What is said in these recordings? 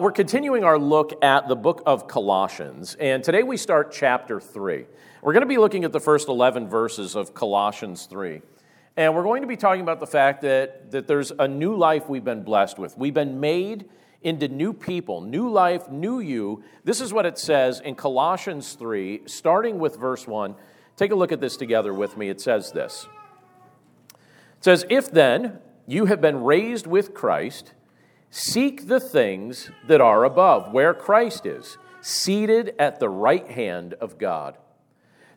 We're continuing our look at the book of Colossians, and today we start chapter 3. We're going to be looking at the first 11 verses of Colossians 3. And we're going to be talking about the fact that, that there's a new life we've been blessed with. We've been made into new people, new life, new you. This is what it says in Colossians 3, starting with verse 1. Take a look at this together with me. It says this It says, If then you have been raised with Christ, Seek the things that are above, where Christ is, seated at the right hand of God.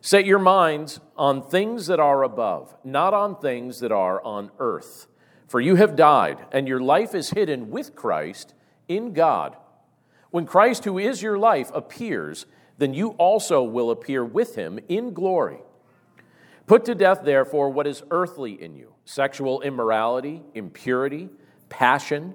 Set your minds on things that are above, not on things that are on earth. For you have died, and your life is hidden with Christ in God. When Christ, who is your life, appears, then you also will appear with him in glory. Put to death, therefore, what is earthly in you sexual immorality, impurity, passion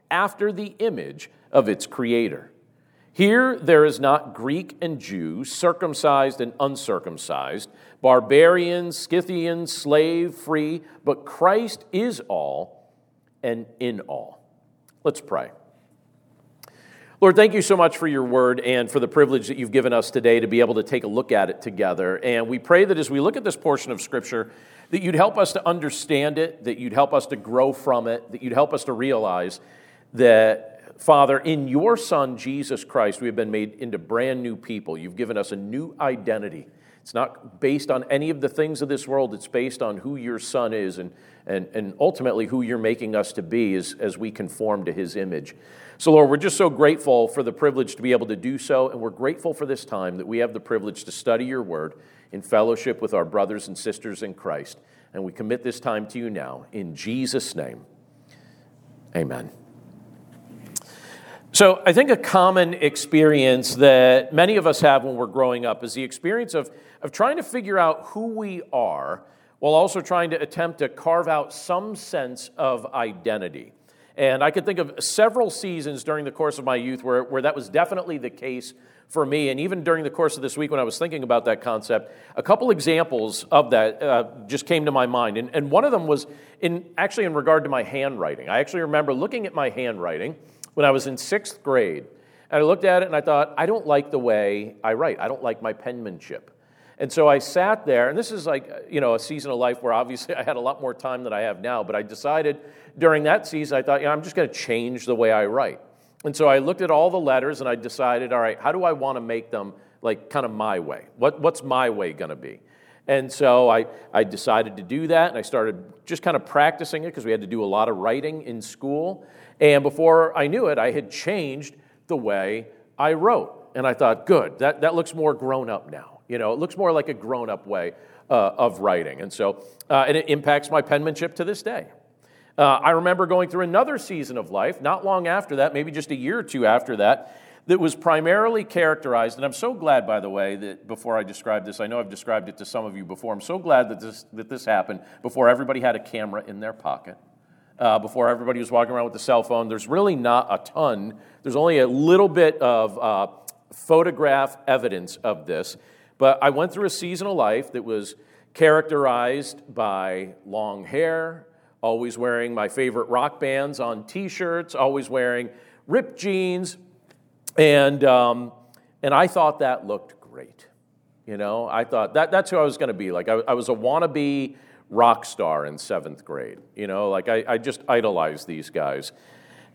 after the image of its creator. Here there is not Greek and Jew, circumcised and uncircumcised, barbarian, Scythian, slave, free, but Christ is all and in all. Let's pray. Lord, thank you so much for your word and for the privilege that you've given us today to be able to take a look at it together. And we pray that as we look at this portion of Scripture, that you'd help us to understand it, that you'd help us to grow from it, that you'd help us to realize that, Father, in your Son, Jesus Christ, we have been made into brand new people. You've given us a new identity. It's not based on any of the things of this world, it's based on who your Son is and, and, and ultimately who you're making us to be as, as we conform to his image. So, Lord, we're just so grateful for the privilege to be able to do so, and we're grateful for this time that we have the privilege to study your word in fellowship with our brothers and sisters in Christ. And we commit this time to you now. In Jesus' name, amen. So, I think a common experience that many of us have when we're growing up is the experience of, of trying to figure out who we are while also trying to attempt to carve out some sense of identity. And I could think of several seasons during the course of my youth where, where that was definitely the case for me. And even during the course of this week when I was thinking about that concept, a couple examples of that uh, just came to my mind. And, and one of them was in, actually in regard to my handwriting. I actually remember looking at my handwriting when I was in sixth grade. And I looked at it and I thought, I don't like the way I write. I don't like my penmanship. And so I sat there, and this is like, you know, a season of life where obviously I had a lot more time than I have now, but I decided during that season, I thought, yeah, I'm just going to change the way I write. And so I looked at all the letters and I decided, all right, how do I want to make them like kind of my way? What, what's my way going to be? And so I, I decided to do that, and I started just kind of practicing it because we had to do a lot of writing in school. And before I knew it, I had changed the way I wrote. And I thought, good, that, that looks more grown up now. You know, it looks more like a grown up way uh, of writing. And so, uh, and it impacts my penmanship to this day. Uh, I remember going through another season of life, not long after that, maybe just a year or two after that, that was primarily characterized, and I'm so glad, by the way, that before I describe this, I know I've described it to some of you before. I'm so glad that this, that this happened before everybody had a camera in their pocket uh, before everybody was walking around with a cell phone. There's really not a ton, there's only a little bit of uh, photograph evidence of this. But I went through a season of life that was characterized by long hair, always wearing my favorite rock bands on t shirts, always wearing ripped jeans. And, um, and I thought that looked great. You know, I thought that, that's who I was going to be. Like, I, I was a wannabe rock star in seventh grade. You know, like I, I just idolized these guys.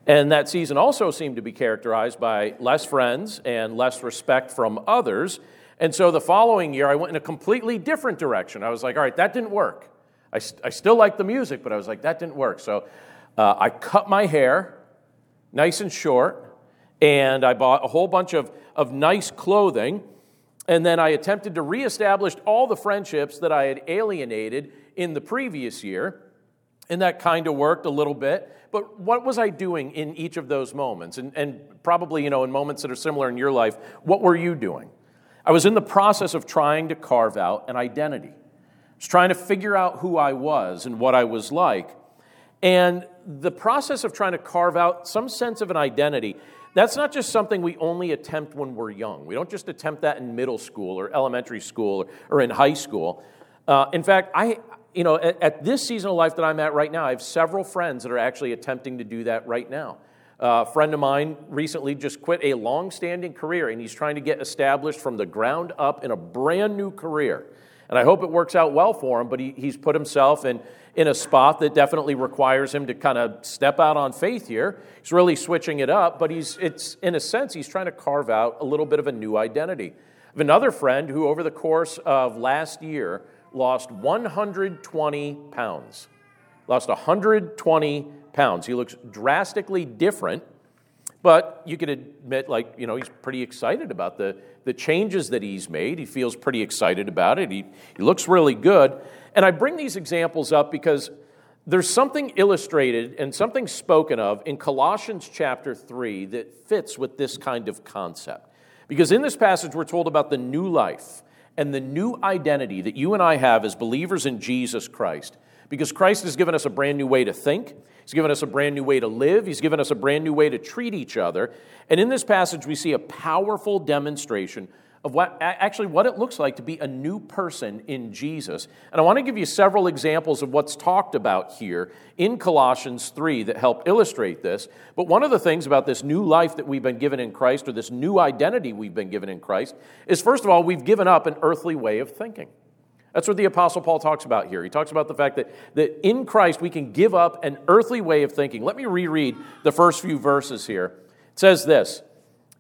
And that season also seemed to be characterized by less friends and less respect from others. And so the following year, I went in a completely different direction. I was like, all right, that didn't work. I, I still like the music, but I was like, that didn't work. So uh, I cut my hair nice and short, and I bought a whole bunch of, of nice clothing. And then I attempted to reestablish all the friendships that I had alienated in the previous year. And that kind of worked a little bit. But what was I doing in each of those moments? And, and probably, you know, in moments that are similar in your life, what were you doing? I was in the process of trying to carve out an identity. I was trying to figure out who I was and what I was like. And the process of trying to carve out some sense of an identity, that's not just something we only attempt when we're young. We don't just attempt that in middle school or elementary school or in high school. Uh, in fact, I, you know, at, at, this season of life that I'm at right now, I have several friends that are actually attempting to do that right now. Uh, a friend of mine recently just quit a long standing career and he's trying to get established from the ground up in a brand new career. And I hope it works out well for him, but he, he's put himself in, in a spot that definitely requires him to kind of step out on faith here. He's really switching it up, but he's, it's, in a sense, he's trying to carve out a little bit of a new identity. I have another friend who, over the course of last year, lost 120 pounds. Lost 120 pounds. He looks drastically different, but you could admit, like, you know, he's pretty excited about the, the changes that he's made. He feels pretty excited about it. He, he looks really good. And I bring these examples up because there's something illustrated and something spoken of in Colossians chapter 3 that fits with this kind of concept. Because in this passage, we're told about the new life and the new identity that you and I have as believers in Jesus Christ. Because Christ has given us a brand new way to think, He's given us a brand new way to live, He's given us a brand new way to treat each other. And in this passage, we see a powerful demonstration of what actually what it looks like to be a new person in Jesus. And I want to give you several examples of what's talked about here in Colossians 3 that help illustrate this. But one of the things about this new life that we've been given in Christ or this new identity we've been given in Christ is first of all we've given up an earthly way of thinking. That's what the Apostle Paul talks about here. He talks about the fact that, that in Christ we can give up an earthly way of thinking. Let me reread the first few verses here. It says this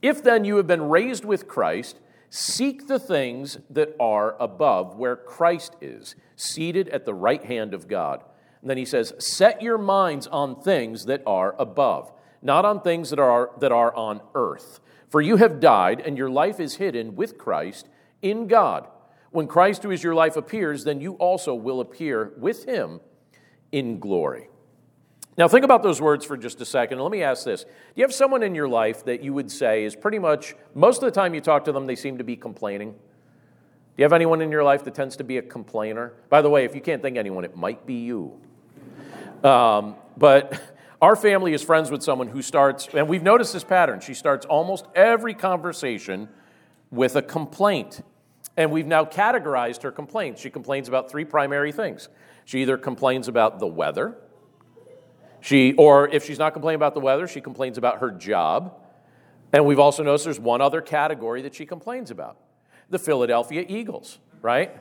If then you have been raised with Christ, Seek the things that are above, where Christ is, seated at the right hand of God. And then he says, Set your minds on things that are above, not on things that are, that are on earth. For you have died, and your life is hidden with Christ in God. When Christ, who is your life, appears, then you also will appear with him in glory. Now, think about those words for just a second. Let me ask this Do you have someone in your life that you would say is pretty much, most of the time you talk to them, they seem to be complaining? Do you have anyone in your life that tends to be a complainer? By the way, if you can't think anyone, it might be you. Um, but our family is friends with someone who starts, and we've noticed this pattern. She starts almost every conversation with a complaint. And we've now categorized her complaints. She complains about three primary things. She either complains about the weather, she, or if she's not complaining about the weather, she complains about her job. And we've also noticed there's one other category that she complains about the Philadelphia Eagles, right?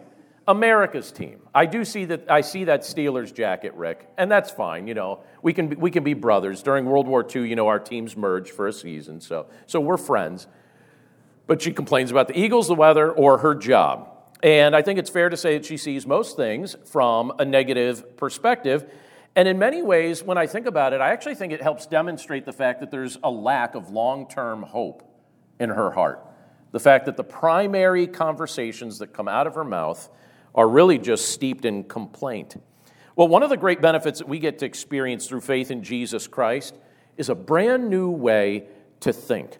America's team. I do see that I see that Steelers jacket, Rick, and that's fine. You know, we can be, we can be brothers. During World War II, you know, our teams merged for a season, so so we're friends. But she complains about the Eagles, the weather, or her job. And I think it's fair to say that she sees most things from a negative perspective. And in many ways, when I think about it, I actually think it helps demonstrate the fact that there's a lack of long term hope in her heart. The fact that the primary conversations that come out of her mouth are really just steeped in complaint. Well, one of the great benefits that we get to experience through faith in Jesus Christ is a brand new way to think.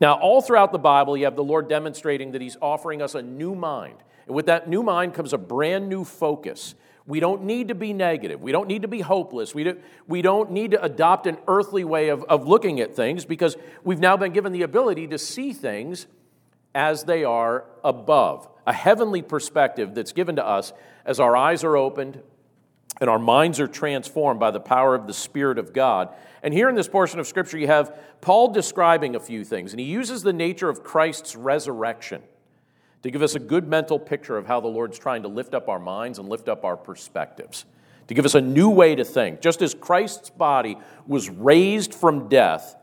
Now, all throughout the Bible, you have the Lord demonstrating that He's offering us a new mind. And with that new mind comes a brand new focus. We don't need to be negative. We don't need to be hopeless. We, do, we don't need to adopt an earthly way of, of looking at things because we've now been given the ability to see things as they are above. A heavenly perspective that's given to us as our eyes are opened and our minds are transformed by the power of the Spirit of God. And here in this portion of Scripture, you have Paul describing a few things, and he uses the nature of Christ's resurrection to give us a good mental picture of how the Lord's trying to lift up our minds and lift up our perspectives, to give us a new way to think. Just as Christ's body was raised from death,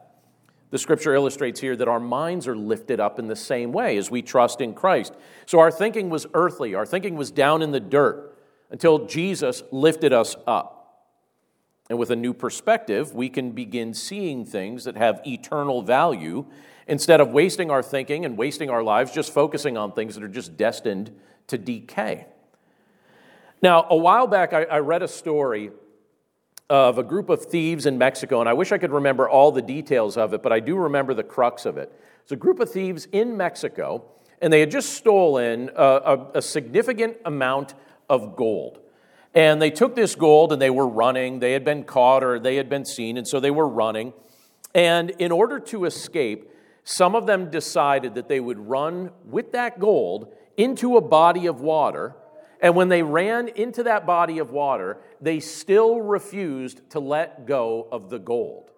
the scripture illustrates here that our minds are lifted up in the same way as we trust in Christ. So our thinking was earthly, our thinking was down in the dirt until Jesus lifted us up. And with a new perspective, we can begin seeing things that have eternal value instead of wasting our thinking and wasting our lives just focusing on things that are just destined to decay. Now, a while back, I, I read a story of a group of thieves in Mexico, and I wish I could remember all the details of it, but I do remember the crux of it. It's a group of thieves in Mexico, and they had just stolen a, a, a significant amount of gold. And they took this gold and they were running. They had been caught or they had been seen, and so they were running. And in order to escape, some of them decided that they would run with that gold into a body of water. And when they ran into that body of water, they still refused to let go of the gold.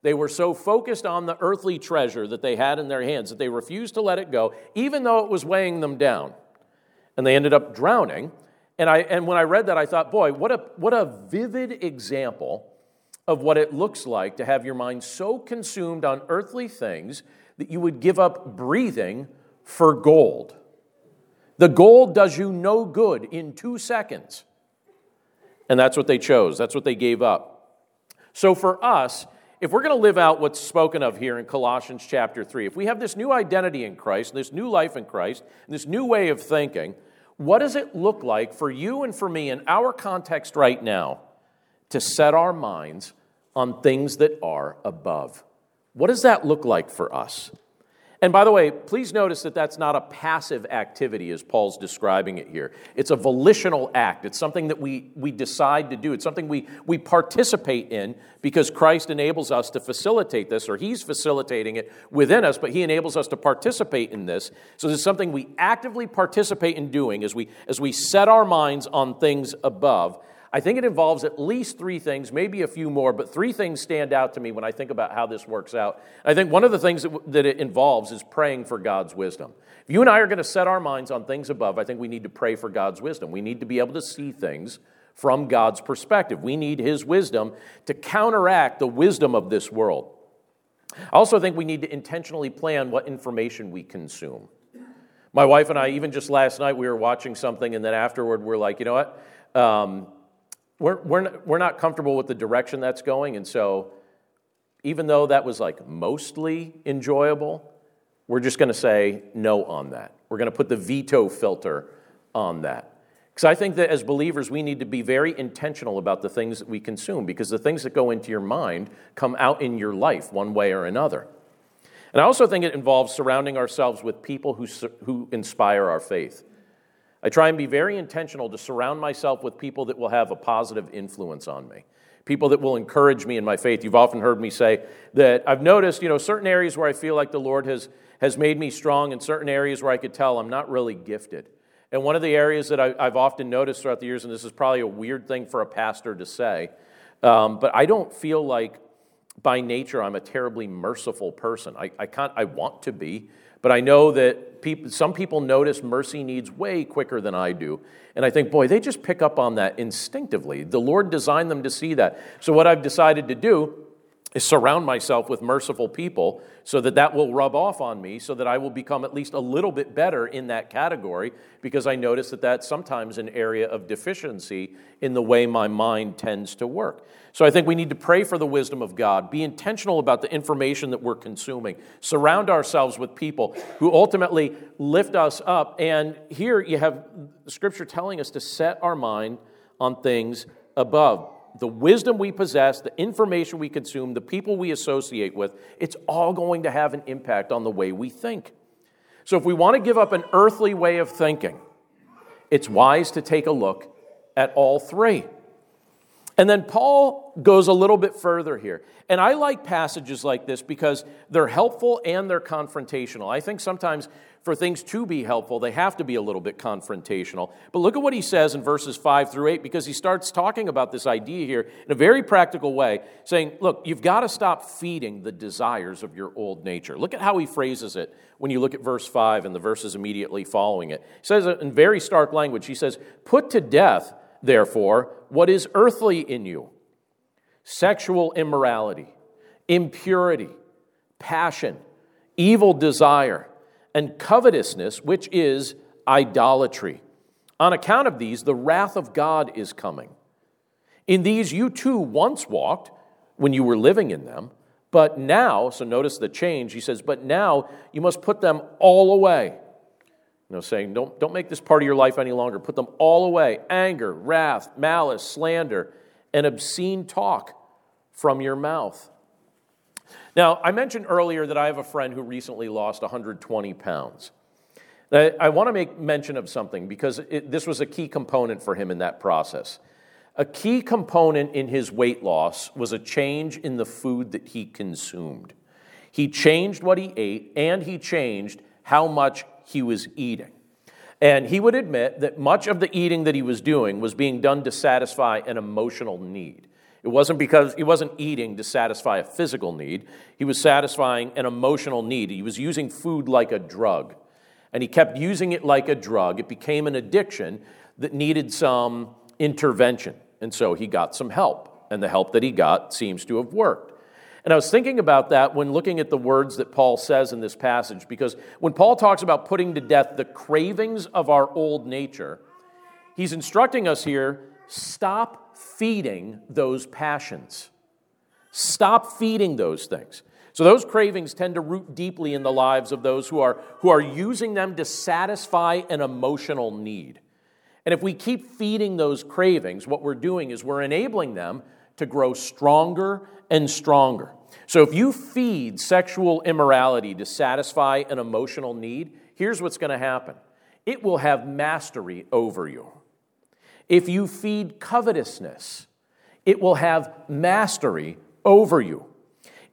They were so focused on the earthly treasure that they had in their hands that they refused to let it go, even though it was weighing them down. And they ended up drowning. And, I, and when I read that, I thought, boy, what a, what a vivid example of what it looks like to have your mind so consumed on earthly things that you would give up breathing for gold. The gold does you no good in two seconds. And that's what they chose, that's what they gave up. So for us, if we're going to live out what's spoken of here in Colossians chapter 3, if we have this new identity in Christ, this new life in Christ, this new way of thinking, what does it look like for you and for me in our context right now to set our minds on things that are above? What does that look like for us? And by the way, please notice that that's not a passive activity as Paul's describing it here. It's a volitional act. It's something that we, we decide to do. It's something we, we participate in because Christ enables us to facilitate this, or He's facilitating it within us, but He enables us to participate in this. So it's something we actively participate in doing as we, as we set our minds on things above. I think it involves at least three things, maybe a few more, but three things stand out to me when I think about how this works out. I think one of the things that, it involves is praying for God's wisdom. If you and I are going to set our minds on things above, I think we need to pray for God's wisdom. We need to be able to see things from God's perspective. We need His wisdom to counteract the wisdom of this world. I also think we need to intentionally plan what information we consume. My wife and I, even just last night, we were watching something, and then afterward, we're like, you know what? Um, we're, we're, not, we're not comfortable with the direction that's going. And so, even though that was like mostly enjoyable, we're just going to say no on that. We're going to put the veto filter on that. Because I think that as believers, we need to be very intentional about the things that we consume, because the things that go into your mind come out in your life one way or another. And I also think it involves surrounding ourselves with people who, who inspire our faith. I try and be very intentional to surround myself with people that will have a positive influence on me, people that will encourage me in my faith. You've often heard me say that I've noticed, you know, certain areas where I feel like the Lord has, has made me strong, and certain areas where I could tell I'm not really gifted. And one of the areas that I, have often noticed throughout the years, and this is probably a weird thing for a pastor to say, um, but I don't feel like by nature I'm a terribly merciful person. I, I, can't, I want to be, but I know that people, some people notice mercy needs way quicker than I do. And I think, boy, they just pick up on that instinctively. The Lord designed them to see that. So, what I've decided to do surround myself with merciful people so that that will rub off on me so that I will become at least a little bit better in that category because I notice that that's sometimes an area of deficiency in the way my mind tends to work. So I think we need to pray for the wisdom of God, be intentional about the information that we're consuming, surround ourselves with people who ultimately lift us up. And here you have scripture telling us to set our mind on things above the wisdom we possess, the information we consume, the people we associate with, it's all going to have an impact on the way we think. So, if we want to give up an earthly way of thinking, it's wise to take a look at all three. And then Paul goes a little bit further here. And I like passages like this because they're helpful and they're confrontational. I think sometimes for things to be helpful, they have to be a little bit confrontational. But look at what he says in verses 5 through 8 because he starts talking about this idea here in a very practical way, saying, Look, you've got to stop feeding the desires of your old nature. Look at how he phrases it when you look at verse 5 and the verses immediately following it. He says in very stark language. He says, Put to death, therefore, what is earthly in you sexual immorality, impurity, passion, evil desire and covetousness, which is idolatry. On account of these, the wrath of God is coming. In these you too once walked when you were living in them, but now, so notice the change, he says, but now you must put them all away. You know, saying, don't, don't make this part of your life any longer. Put them all away anger, wrath, malice, slander, and obscene talk from your mouth. Now, I mentioned earlier that I have a friend who recently lost 120 pounds. I, I want to make mention of something because it, this was a key component for him in that process. A key component in his weight loss was a change in the food that he consumed. He changed what he ate and he changed how much he was eating. And he would admit that much of the eating that he was doing was being done to satisfy an emotional need. It wasn't because he wasn't eating to satisfy a physical need, he was satisfying an emotional need. He was using food like a drug. And he kept using it like a drug. It became an addiction that needed some intervention. And so he got some help. And the help that he got seems to have worked. And I was thinking about that when looking at the words that Paul says in this passage, because when Paul talks about putting to death the cravings of our old nature, he's instructing us here stop feeding those passions. Stop feeding those things. So those cravings tend to root deeply in the lives of those who are, who are using them to satisfy an emotional need. And if we keep feeding those cravings, what we're doing is we're enabling them to grow stronger and stronger. So if you feed sexual immorality to satisfy an emotional need, here's what's going to happen it will have mastery over you. If you feed covetousness, it will have mastery over you.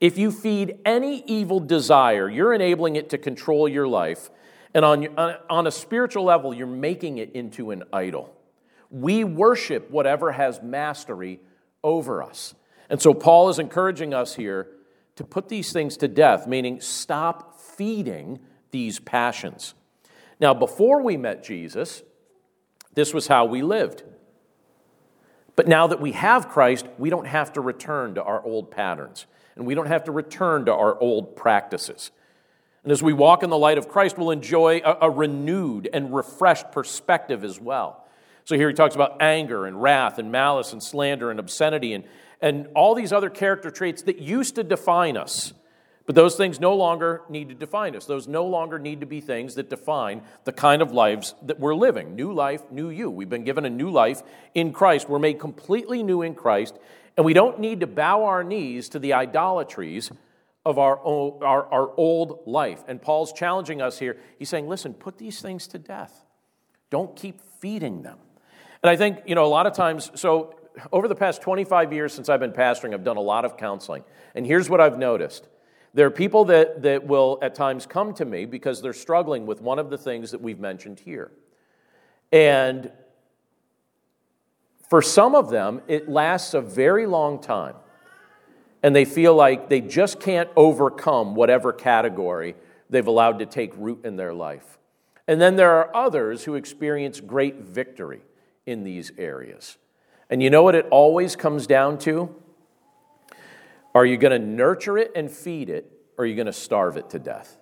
If you feed any evil desire, you're enabling it to control your life. And on, on a spiritual level, you're making it into an idol. We worship whatever has mastery over us. And so Paul is encouraging us here to put these things to death, meaning stop feeding these passions. Now, before we met Jesus, this was how we lived. But now that we have Christ, we don't have to return to our old patterns, and we don't have to return to our old practices. And as we walk in the light of Christ, we'll enjoy a, a renewed and refreshed perspective as well. So here he talks about anger and wrath and malice and slander and obscenity and, and all these other character traits that used to define us. But those things no longer need to define us. Those no longer need to be things that define the kind of lives that we're living. New life, new you. We've been given a new life in Christ. We're made completely new in Christ, and we don't need to bow our knees to the idolatries of our, old, our, our old life. And Paul's challenging us here. He's saying, listen, put these things to death. Don't keep feeding them. And I think, you know, a lot of times, so over the past 25 years since I've been pastoring, I've done a lot of counseling. And here's what I've noticed there are people that, that will at times come to me because they're struggling with one of the things that we've mentioned here. And for some of them, it lasts a very long time. And they feel like they just can't overcome whatever category they've allowed to take root in their life. And then there are others who experience great victory in these areas. And you know what it always comes down to? Are you going to nurture it and feed it, or are you going to starve it to death?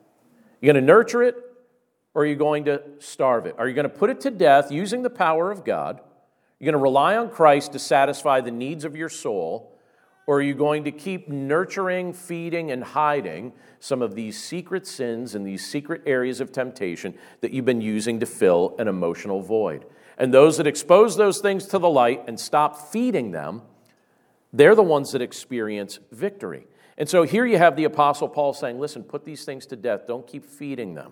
You're going to nurture it, or are you going to starve it? Are you going to put it to death using the power of God? You're going to rely on Christ to satisfy the needs of your soul, or are you going to keep nurturing, feeding, and hiding some of these secret sins and these secret areas of temptation that you've been using to fill an emotional void? And those that expose those things to the light and stop feeding them, they're the ones that experience victory. And so here you have the Apostle Paul saying, listen, put these things to death. Don't keep feeding them.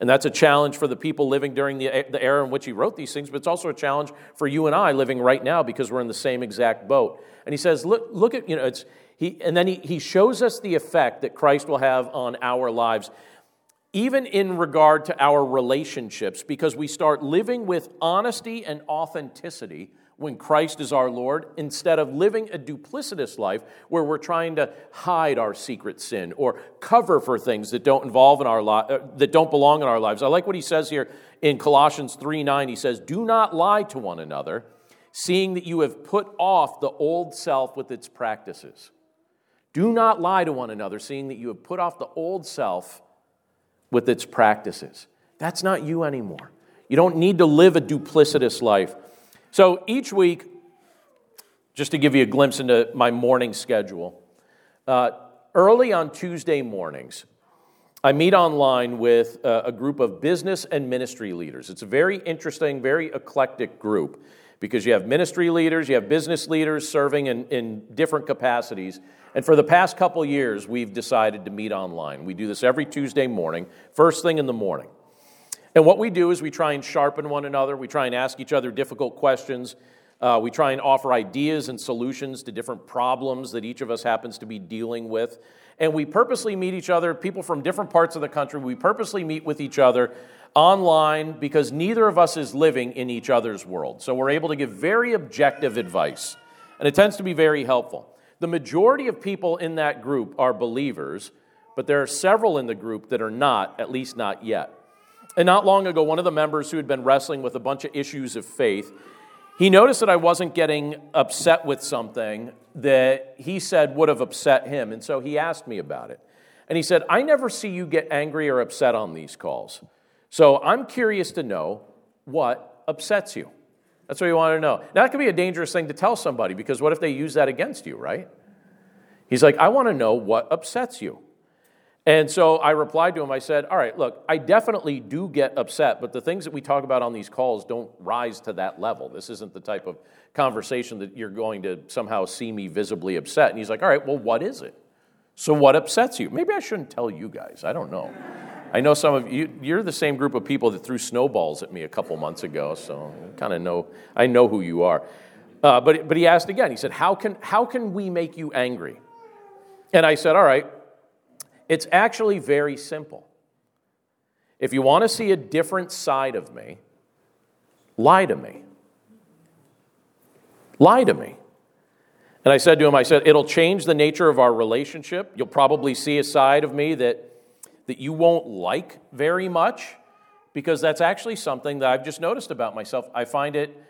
And that's a challenge for the people living during the, the era in which he wrote these things, but it's also a challenge for you and I living right now because we're in the same exact boat. And he says, look, look at, you know, it's, he, and then he, he shows us the effect that Christ will have on our lives even in regard to our relationships, because we start living with honesty and authenticity when Christ is our Lord, instead of living a duplicitous life where we're trying to hide our secret sin or cover for things that don't involve in our li- uh, that don't belong in our lives. I like what he says here in Colossians 3 9. He says, Do not lie to one another, seeing that you have put off the old self with its practices. Do not lie to one another, seeing that you have put off the old self with its practices. That's not you anymore. You don't need to live a duplicitous life. So each week, just to give you a glimpse into my morning schedule, uh, early on Tuesday mornings, I meet online with a, a group of business and ministry leaders. It's a very interesting, very eclectic group because you have ministry leaders, you have business leaders serving in, in different capacities. And for the past couple years, we've decided to meet online. We do this every Tuesday morning, first thing in the morning. And what we do is we try and sharpen one another, we try and ask each other difficult questions. Uh, we try and offer ideas and solutions to different problems that each of us happens to be dealing with. And we purposely meet each other, people from different parts of the country, we purposely meet with each other online because neither of us is living in each other's world. So we're able to give very objective advice, and it tends to be very helpful. The majority of people in that group are believers, but there are several in the group that are not, at least not yet. And not long ago, one of the members who had been wrestling with a bunch of issues of faith he noticed that I wasn't getting upset with something that he said would have upset him, and so he asked me about it. And he said, I never see you get angry or upset on these calls. So I'm curious to know what upsets you. That's what you want to know. Now, that could be a dangerous thing to tell somebody because what if they use that against you, right? He's like, I want to know what upsets you. And so I replied to him, I said, All right, look, I definitely do get upset, but the things that we talk about on these calls don't rise to that level. This isn't the type of conversation that you're going to somehow see me visibly upset. And he's like, All right, well, what is it? So what upsets you? Maybe I shouldn't tell you guys. I don't know. I know some of you, you're the same group of people that threw snowballs at me a couple months ago, so I kind of know, I know who you are. Uh, but, but he asked again, he said, how can, how can we make you angry? And I said, All right, it's actually very simple. If you want to see a different side of me, lie to me. Lie to me. And I said to him, I said, it'll change the nature of our relationship. You'll probably see a side of me that, that you won't like very much because that's actually something that I've just noticed about myself. I find it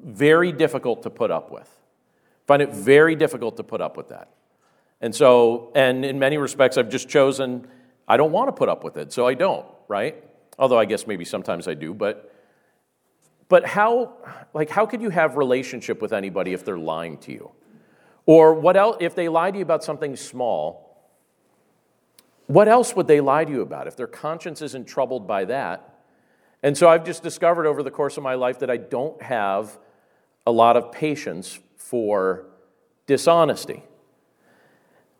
very difficult to put up with. I find it very difficult to put up with that. And so, and in many respects, I've just chosen, I don't want to put up with it, so I don't, right? Although I guess maybe sometimes I do, but but how like how could you have relationship with anybody if they're lying to you? Or what else if they lie to you about something small? What else would they lie to you about if their conscience isn't troubled by that? And so I've just discovered over the course of my life that I don't have a lot of patience for dishonesty.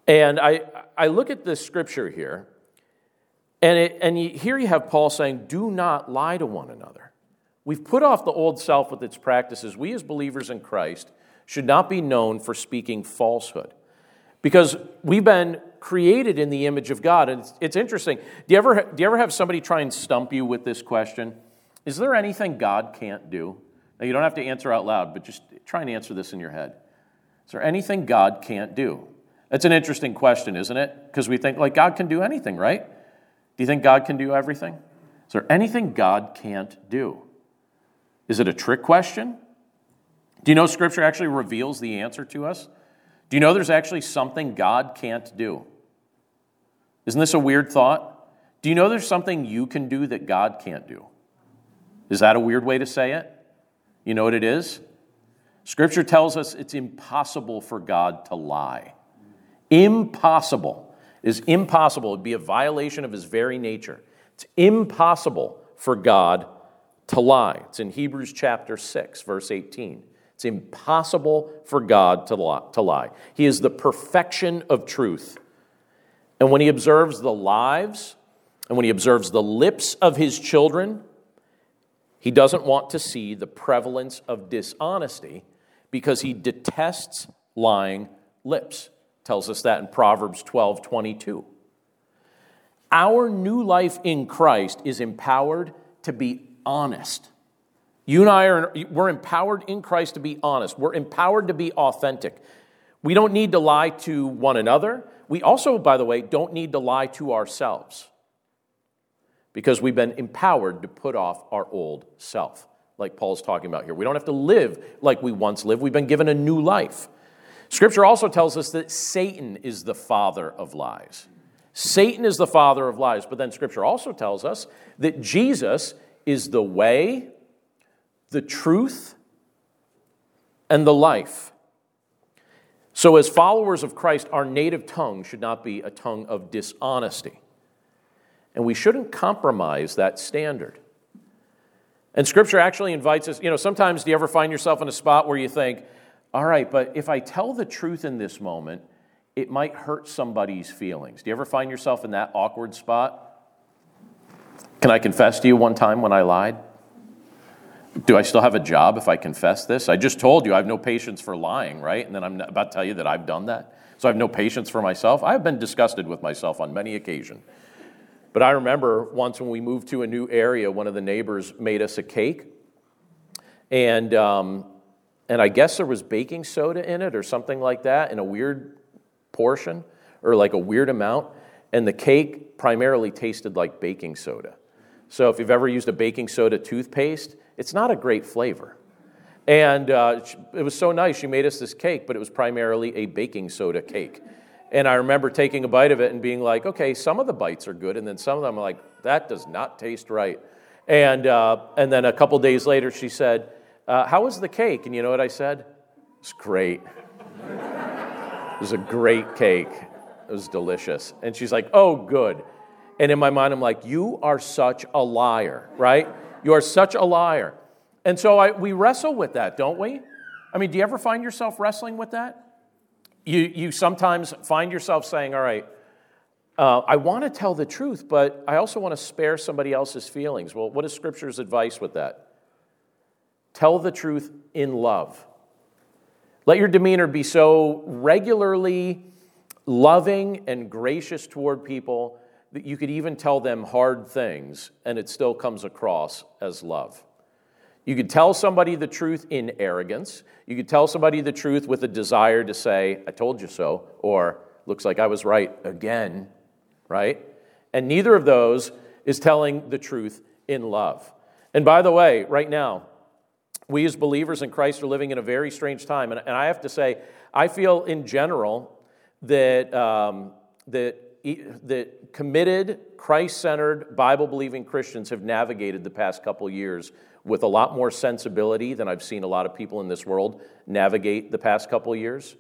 And I, I look at this scripture here, and, it, and you, here you have Paul saying, Do not lie to one another. We've put off the old self with its practices. We, as believers in Christ, should not be known for speaking falsehood because we've been created in the image of God. And it's, it's interesting. Do you, ever, do you ever have somebody try and stump you with this question? Is there anything God can't do? Now, you don't have to answer out loud, but just try and answer this in your head. Is there anything God can't do? That's an interesting question, isn't it? Because we think, like, God can do anything, right? Do you think God can do everything? Is there anything God can't do? Is it a trick question? Do you know Scripture actually reveals the answer to us? Do you know there's actually something God can't do? Isn't this a weird thought? Do you know there's something you can do that God can't do? Is that a weird way to say it? You know what it is? Scripture tells us it's impossible for God to lie. Impossible. It is impossible. It would be a violation of his very nature. It's impossible for God to lie. It's in Hebrews chapter 6, verse 18. It's impossible for God to lie. He is the perfection of truth. And when he observes the lives and when he observes the lips of his children, he doesn't want to see the prevalence of dishonesty because he detests lying lips tells us that in Proverbs 12 22. Our new life in Christ is empowered to be honest. You and I are we're empowered in Christ to be honest. We're empowered to be authentic. We don't need to lie to one another. We also, by the way, don't need to lie to ourselves because we've been empowered to put off our old self, like Paul's talking about here. We don't have to live like we once lived. We've been given a new life. Scripture also tells us that Satan is the father of lies. Satan is the father of lies, but then Scripture also tells us that Jesus is the way, the truth, and the life. So, as followers of Christ, our native tongue should not be a tongue of dishonesty. And we shouldn't compromise that standard. And scripture actually invites us, you know, sometimes do you ever find yourself in a spot where you think, all right, but if I tell the truth in this moment, it might hurt somebody's feelings. Do you ever find yourself in that awkward spot? Can I confess to you one time when I lied? Do I still have a job if I confess this? I just told you I have no patience for lying, right? And then I'm about to tell you that I've done that. So I have no patience for myself. I've been disgusted with myself on many occasions. But I remember once when we moved to a new area, one of the neighbors made us a cake. And, um, and I guess there was baking soda in it or something like that in a weird portion or like a weird amount. And the cake primarily tasted like baking soda. So if you've ever used a baking soda toothpaste, it's not a great flavor. And uh, it was so nice. She made us this cake, but it was primarily a baking soda cake. And I remember taking a bite of it and being like, okay, some of the bites are good. And then some of them are like, that does not taste right. And, uh, and then a couple days later, she said, uh, How was the cake? And you know what I said? It's great. it was a great cake. It was delicious. And she's like, Oh, good. And in my mind, I'm like, You are such a liar, right? You are such a liar. And so I, we wrestle with that, don't we? I mean, do you ever find yourself wrestling with that? You, you sometimes find yourself saying, All right, uh, I want to tell the truth, but I also want to spare somebody else's feelings. Well, what is Scripture's advice with that? Tell the truth in love. Let your demeanor be so regularly loving and gracious toward people that you could even tell them hard things and it still comes across as love. You could tell somebody the truth in arrogance. You could tell somebody the truth with a desire to say, I told you so, or looks like I was right again, right? And neither of those is telling the truth in love. And by the way, right now, we as believers in Christ are living in a very strange time. And, and I have to say, I feel in general that, um, that, that committed, Christ centered, Bible believing Christians have navigated the past couple years with a lot more sensibility than I've seen a lot of people in this world navigate the past couple years.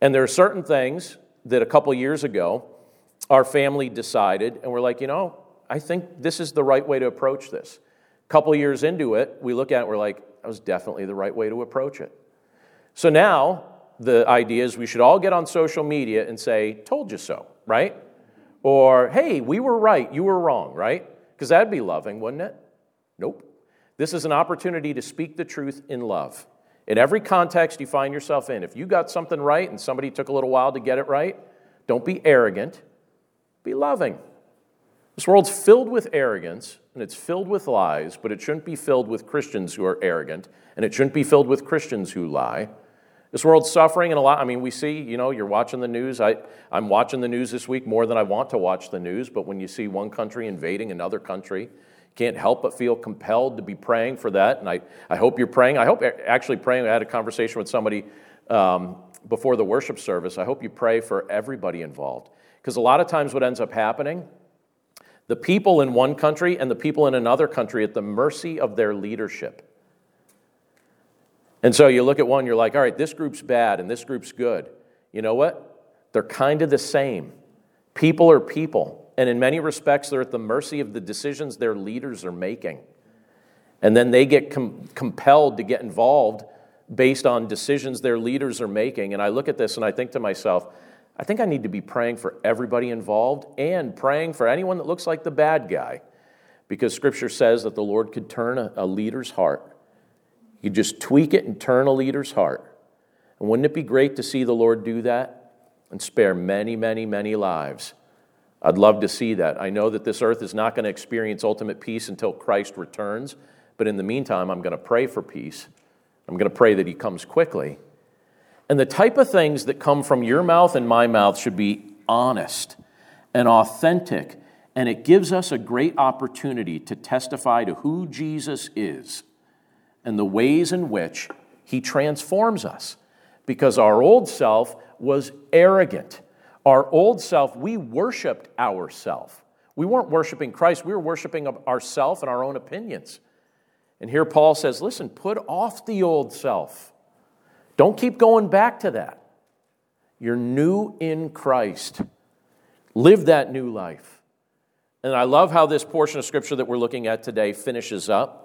And there are certain things that a couple years ago our family decided, and we're like, you know, I think this is the right way to approach this. Couple years into it, we look at it, we're like, that was definitely the right way to approach it. So now the idea is we should all get on social media and say, told you so, right? Or, hey, we were right, you were wrong, right? Because that'd be loving, wouldn't it? Nope. This is an opportunity to speak the truth in love. In every context you find yourself in, if you got something right and somebody took a little while to get it right, don't be arrogant, be loving. This world's filled with arrogance and it's filled with lies, but it shouldn't be filled with Christians who are arrogant and it shouldn't be filled with Christians who lie. This world's suffering and a lot. I mean, we see, you know, you're watching the news. I, I'm watching the news this week more than I want to watch the news, but when you see one country invading another country, can't help but feel compelled to be praying for that. And I, I hope you're praying. I hope actually praying. I had a conversation with somebody um, before the worship service. I hope you pray for everybody involved. Because a lot of times what ends up happening, the people in one country and the people in another country at the mercy of their leadership. And so you look at one, you're like, all right, this group's bad and this group's good. You know what? They're kind of the same. People are people. And in many respects, they're at the mercy of the decisions their leaders are making. And then they get com- compelled to get involved based on decisions their leaders are making. And I look at this and I think to myself, I think I need to be praying for everybody involved and praying for anyone that looks like the bad guy. Because scripture says that the Lord could turn a, a leader's heart. He could just tweak it and turn a leader's heart. And wouldn't it be great to see the Lord do that and spare many, many, many lives I'd love to see that. I know that this earth is not going to experience ultimate peace until Christ returns, but in the meantime, I'm going to pray for peace. I'm going to pray that He comes quickly. And the type of things that come from your mouth and my mouth should be honest and authentic, and it gives us a great opportunity to testify to who Jesus is and the ways in which He transforms us. Because our old self was arrogant our old self, we worshiped ourself. We weren't worshiping Christ, we were worshiping ourself and our own opinions. And here Paul says, listen, put off the old self. Don't keep going back to that. You're new in Christ. Live that new life. And I love how this portion of scripture that we're looking at today finishes up.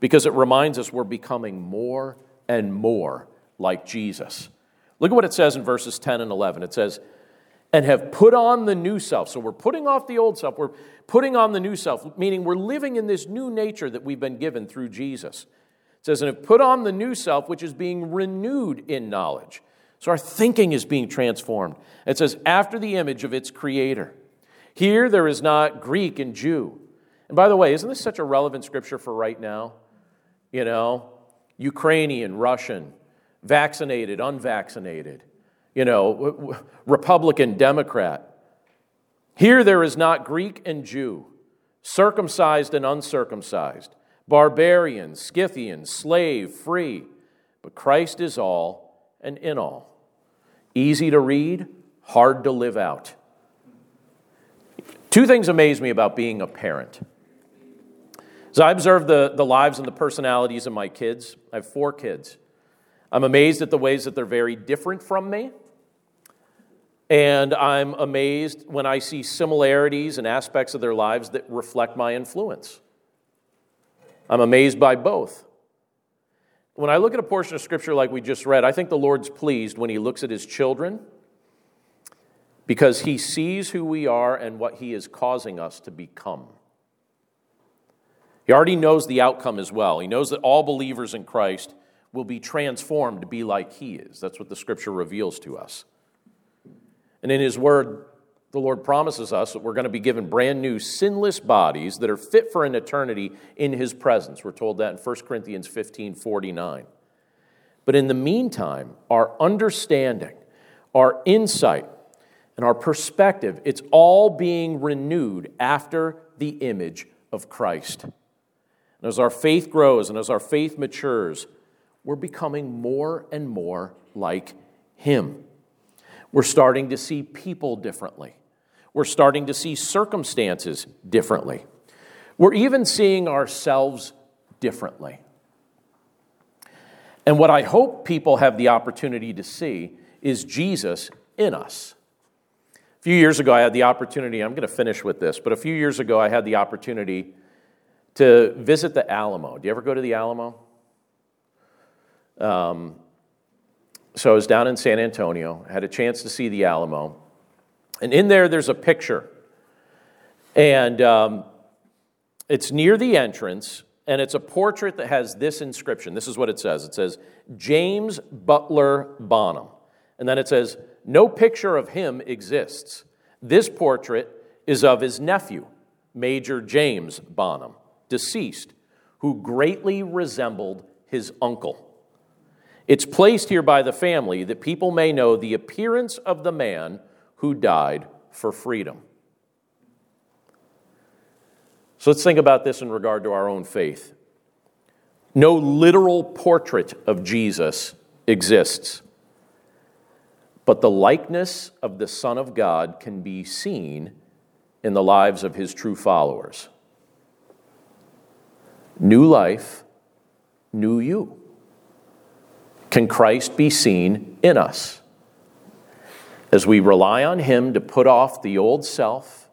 because it reminds us we're becoming more and more like Jesus. Look at what it says in verses 10 and 11. It says, and have put on the new self. So we're putting off the old self, we're putting on the new self, meaning we're living in this new nature that we've been given through Jesus. It says, and have put on the new self, which is being renewed in knowledge. So our thinking is being transformed. It says, after the image of its creator. Here there is not Greek and Jew. And by the way, isn't this such a relevant scripture for right now? You know, Ukrainian, Russian, vaccinated, unvaccinated, you know, Republican, Democrat. Here there is not Greek and Jew, circumcised and uncircumcised, barbarian, Scythian, slave, free, but Christ is all and in all. Easy to read, hard to live out. Two things amaze me about being a parent. As I observe the, the lives and the personalities of my kids, I have four kids. I'm amazed at the ways that they're very different from me. And I'm amazed when I see similarities and aspects of their lives that reflect my influence. I'm amazed by both. When I look at a portion of scripture like we just read, I think the Lord's pleased when he looks at his children because he sees who we are and what he is causing us to become. He already knows the outcome as well. He knows that all believers in Christ will be transformed to be like he is. That's what the scripture reveals to us. And in his word, the Lord promises us that we're going to be given brand new sinless bodies that are fit for an eternity in his presence. We're told that in 1 Corinthians 15 49. But in the meantime, our understanding, our insight, and our perspective, it's all being renewed after the image of Christ. And as our faith grows and as our faith matures, we're becoming more and more like Him. We're starting to see people differently. We're starting to see circumstances differently. We're even seeing ourselves differently. And what I hope people have the opportunity to see is Jesus in us. A few years ago, I had the opportunity, I'm going to finish with this, but a few years ago, I had the opportunity to visit the Alamo. Do you ever go to the Alamo? Um, so I was down in San Antonio, had a chance to see the Alamo. And in there, there's a picture. And um, it's near the entrance, and it's a portrait that has this inscription. This is what it says it says, James Butler Bonham. And then it says, No picture of him exists. This portrait is of his nephew, Major James Bonham, deceased, who greatly resembled his uncle. It's placed here by the family that people may know the appearance of the man who died for freedom. So let's think about this in regard to our own faith. No literal portrait of Jesus exists, but the likeness of the Son of God can be seen in the lives of his true followers. New life, new you. Can Christ be seen in us? As we rely on Him to put off the old self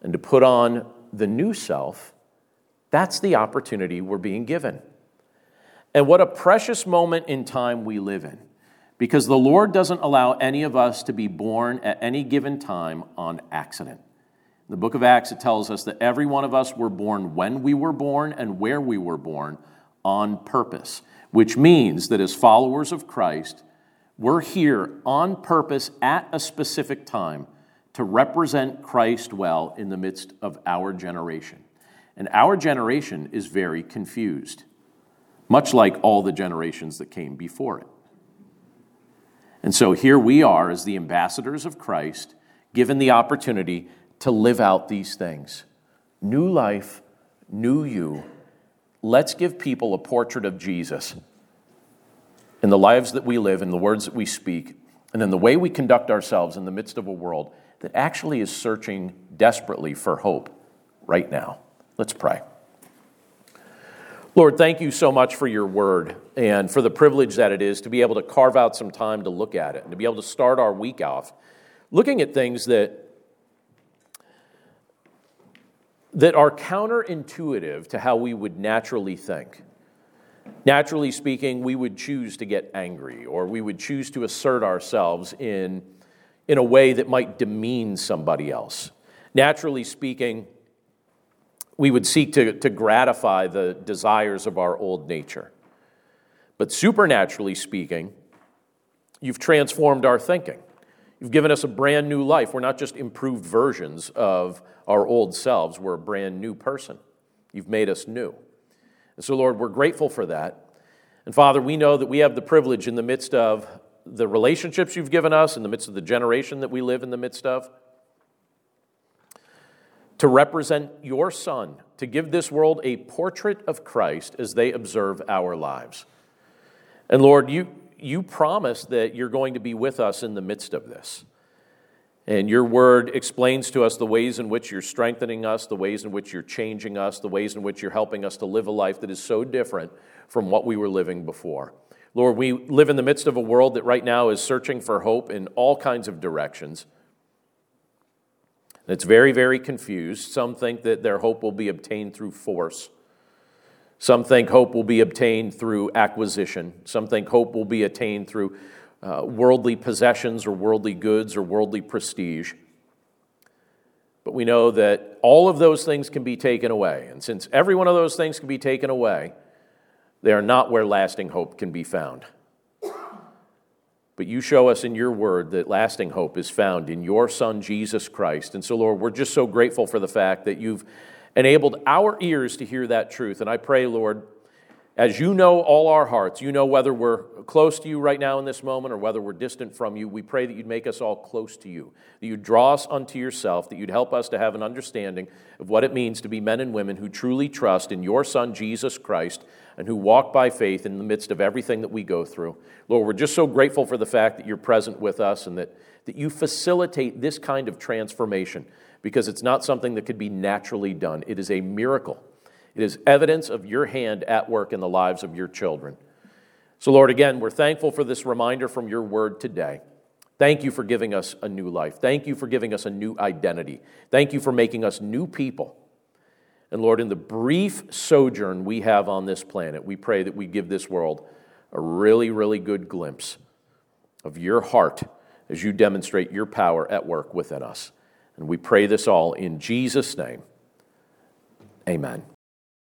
and to put on the new self, that's the opportunity we're being given. And what a precious moment in time we live in, because the Lord doesn't allow any of us to be born at any given time on accident. In the book of Acts, it tells us that every one of us were born when we were born and where we were born on purpose which means that as followers of Christ, we're here on purpose at a specific time to represent Christ well in the midst of our generation. And our generation is very confused, much like all the generations that came before it. And so here we are as the ambassadors of Christ, given the opportunity to live out these things new life, new you let's give people a portrait of Jesus in the lives that we live, in the words that we speak, and in the way we conduct ourselves in the midst of a world that actually is searching desperately for hope right now. Let's pray. Lord, thank you so much for your word and for the privilege that it is to be able to carve out some time to look at it and to be able to start our week off looking at things that that are counterintuitive to how we would naturally think. Naturally speaking, we would choose to get angry or we would choose to assert ourselves in, in a way that might demean somebody else. Naturally speaking, we would seek to, to gratify the desires of our old nature. But supernaturally speaking, you've transformed our thinking. You've given us a brand new life. We're not just improved versions of our old selves, we're a brand new person. You've made us new. And so, Lord, we're grateful for that. And Father, we know that we have the privilege in the midst of the relationships you've given us, in the midst of the generation that we live in the midst of, to represent your Son, to give this world a portrait of Christ as they observe our lives. And Lord, you, you promise that you're going to be with us in the midst of this. And your word explains to us the ways in which you're strengthening us, the ways in which you're changing us, the ways in which you're helping us to live a life that is so different from what we were living before. Lord, we live in the midst of a world that right now is searching for hope in all kinds of directions. It's very, very confused. Some think that their hope will be obtained through force. Some think hope will be obtained through acquisition. Some think hope will be attained through uh, worldly possessions or worldly goods or worldly prestige. But we know that all of those things can be taken away. And since every one of those things can be taken away, they are not where lasting hope can be found. But you show us in your word that lasting hope is found in your Son, Jesus Christ. And so, Lord, we're just so grateful for the fact that you've enabled our ears to hear that truth. And I pray, Lord, as you know all our hearts, you know whether we're close to you right now in this moment or whether we're distant from you. We pray that you'd make us all close to you, that you'd draw us unto yourself, that you'd help us to have an understanding of what it means to be men and women who truly trust in your Son, Jesus Christ, and who walk by faith in the midst of everything that we go through. Lord, we're just so grateful for the fact that you're present with us and that, that you facilitate this kind of transformation because it's not something that could be naturally done. It is a miracle it is evidence of your hand at work in the lives of your children. So, Lord, again, we're thankful for this reminder from your word today. Thank you for giving us a new life. Thank you for giving us a new identity. Thank you for making us new people. And Lord, in the brief sojourn we have on this planet, we pray that we give this world a really, really good glimpse of your heart as you demonstrate your power at work within us. And we pray this all in Jesus' name. Amen.